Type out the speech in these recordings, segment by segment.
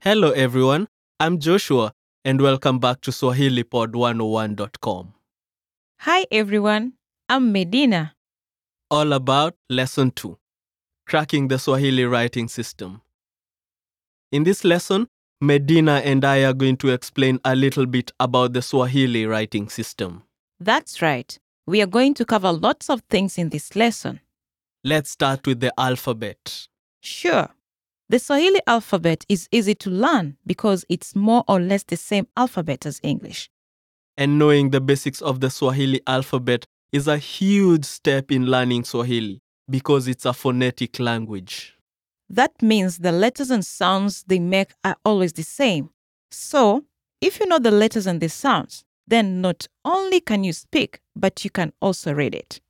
Hello, everyone. I'm Joshua, and welcome back to SwahiliPod101.com. Hi everyone, I'm Medina. All about Lesson 2 Cracking the Swahili Writing System. In this lesson, Medina and I are going to explain a little bit about the Swahili writing system. That's right. We are going to cover lots of things in this lesson. Let's start with the alphabet. Sure. The Swahili alphabet is easy to learn because it's more or less the same alphabet as English. And knowing the basics of the Swahili alphabet is a huge step in learning Swahili because it's a phonetic language. That means the letters and sounds they make are always the same. So, if you know the letters and the sounds, then not only can you speak, but you can also read it.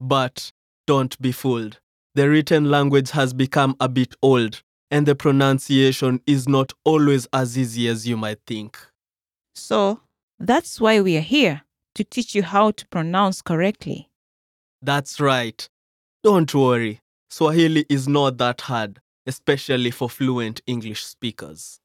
But don't be fooled. The written language has become a bit old, and the pronunciation is not always as easy as you might think. So, that's why we are here to teach you how to pronounce correctly. That's right. Don't worry. Swahili is not that hard, especially for fluent English speakers.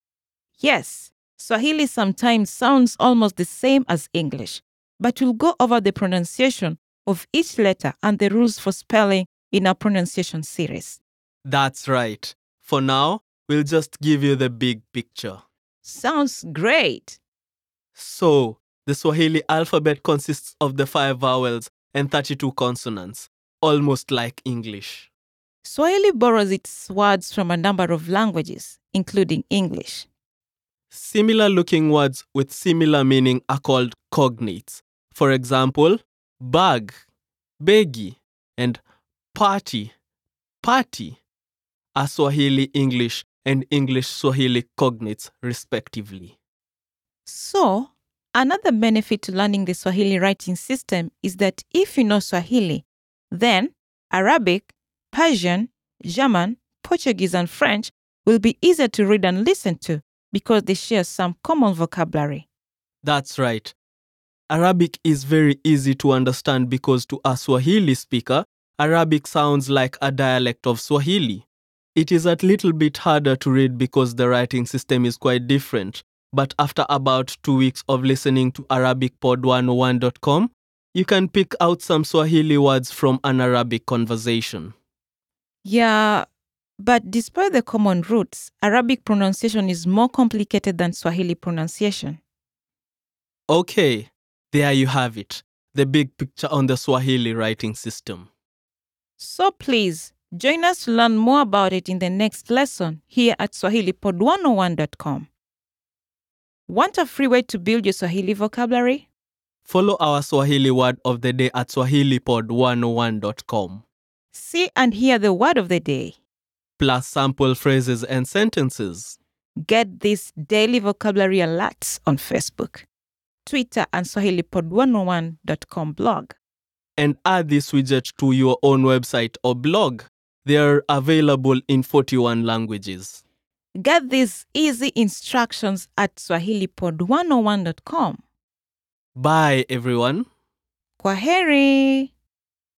Yes, Swahili sometimes sounds almost the same as English, but we'll go over the pronunciation of each letter and the rules for spelling in our pronunciation series. That's right. For now, we'll just give you the big picture. Sounds great! So, the Swahili alphabet consists of the five vowels and 32 consonants, almost like English. Swahili borrows its words from a number of languages, including English. Similar looking words with similar meaning are called cognates. For example, bag, begi, and party, party are Swahili English and English Swahili cognates, respectively. So, another benefit to learning the Swahili writing system is that if you know Swahili, then Arabic, Persian, German, Portuguese, and French will be easier to read and listen to because they share some common vocabulary. That's right. Arabic is very easy to understand because to a Swahili speaker, Arabic sounds like a dialect of Swahili. It is a little bit harder to read because the writing system is quite different. But after about two weeks of listening to ArabicPod101.com, you can pick out some Swahili words from an Arabic conversation. Yeah, but despite the common roots, Arabic pronunciation is more complicated than Swahili pronunciation. Okay, there you have it the big picture on the Swahili writing system. So please, join us to learn more about it in the next lesson here at SwahiliPod101.com. Want a free way to build your Swahili vocabulary? Follow our Swahili word of the day at SwahiliPod101.com, See and hear the word of the day. Plus sample phrases and sentences. Get these daily vocabulary alerts on Facebook, Twitter, and SwahiliPod101.com blog. and add this widget to your own website or blog. They are available in 41 languages. Get these easy instructions at SwahiliPod101.com. Bye, everyone. Kwaheri!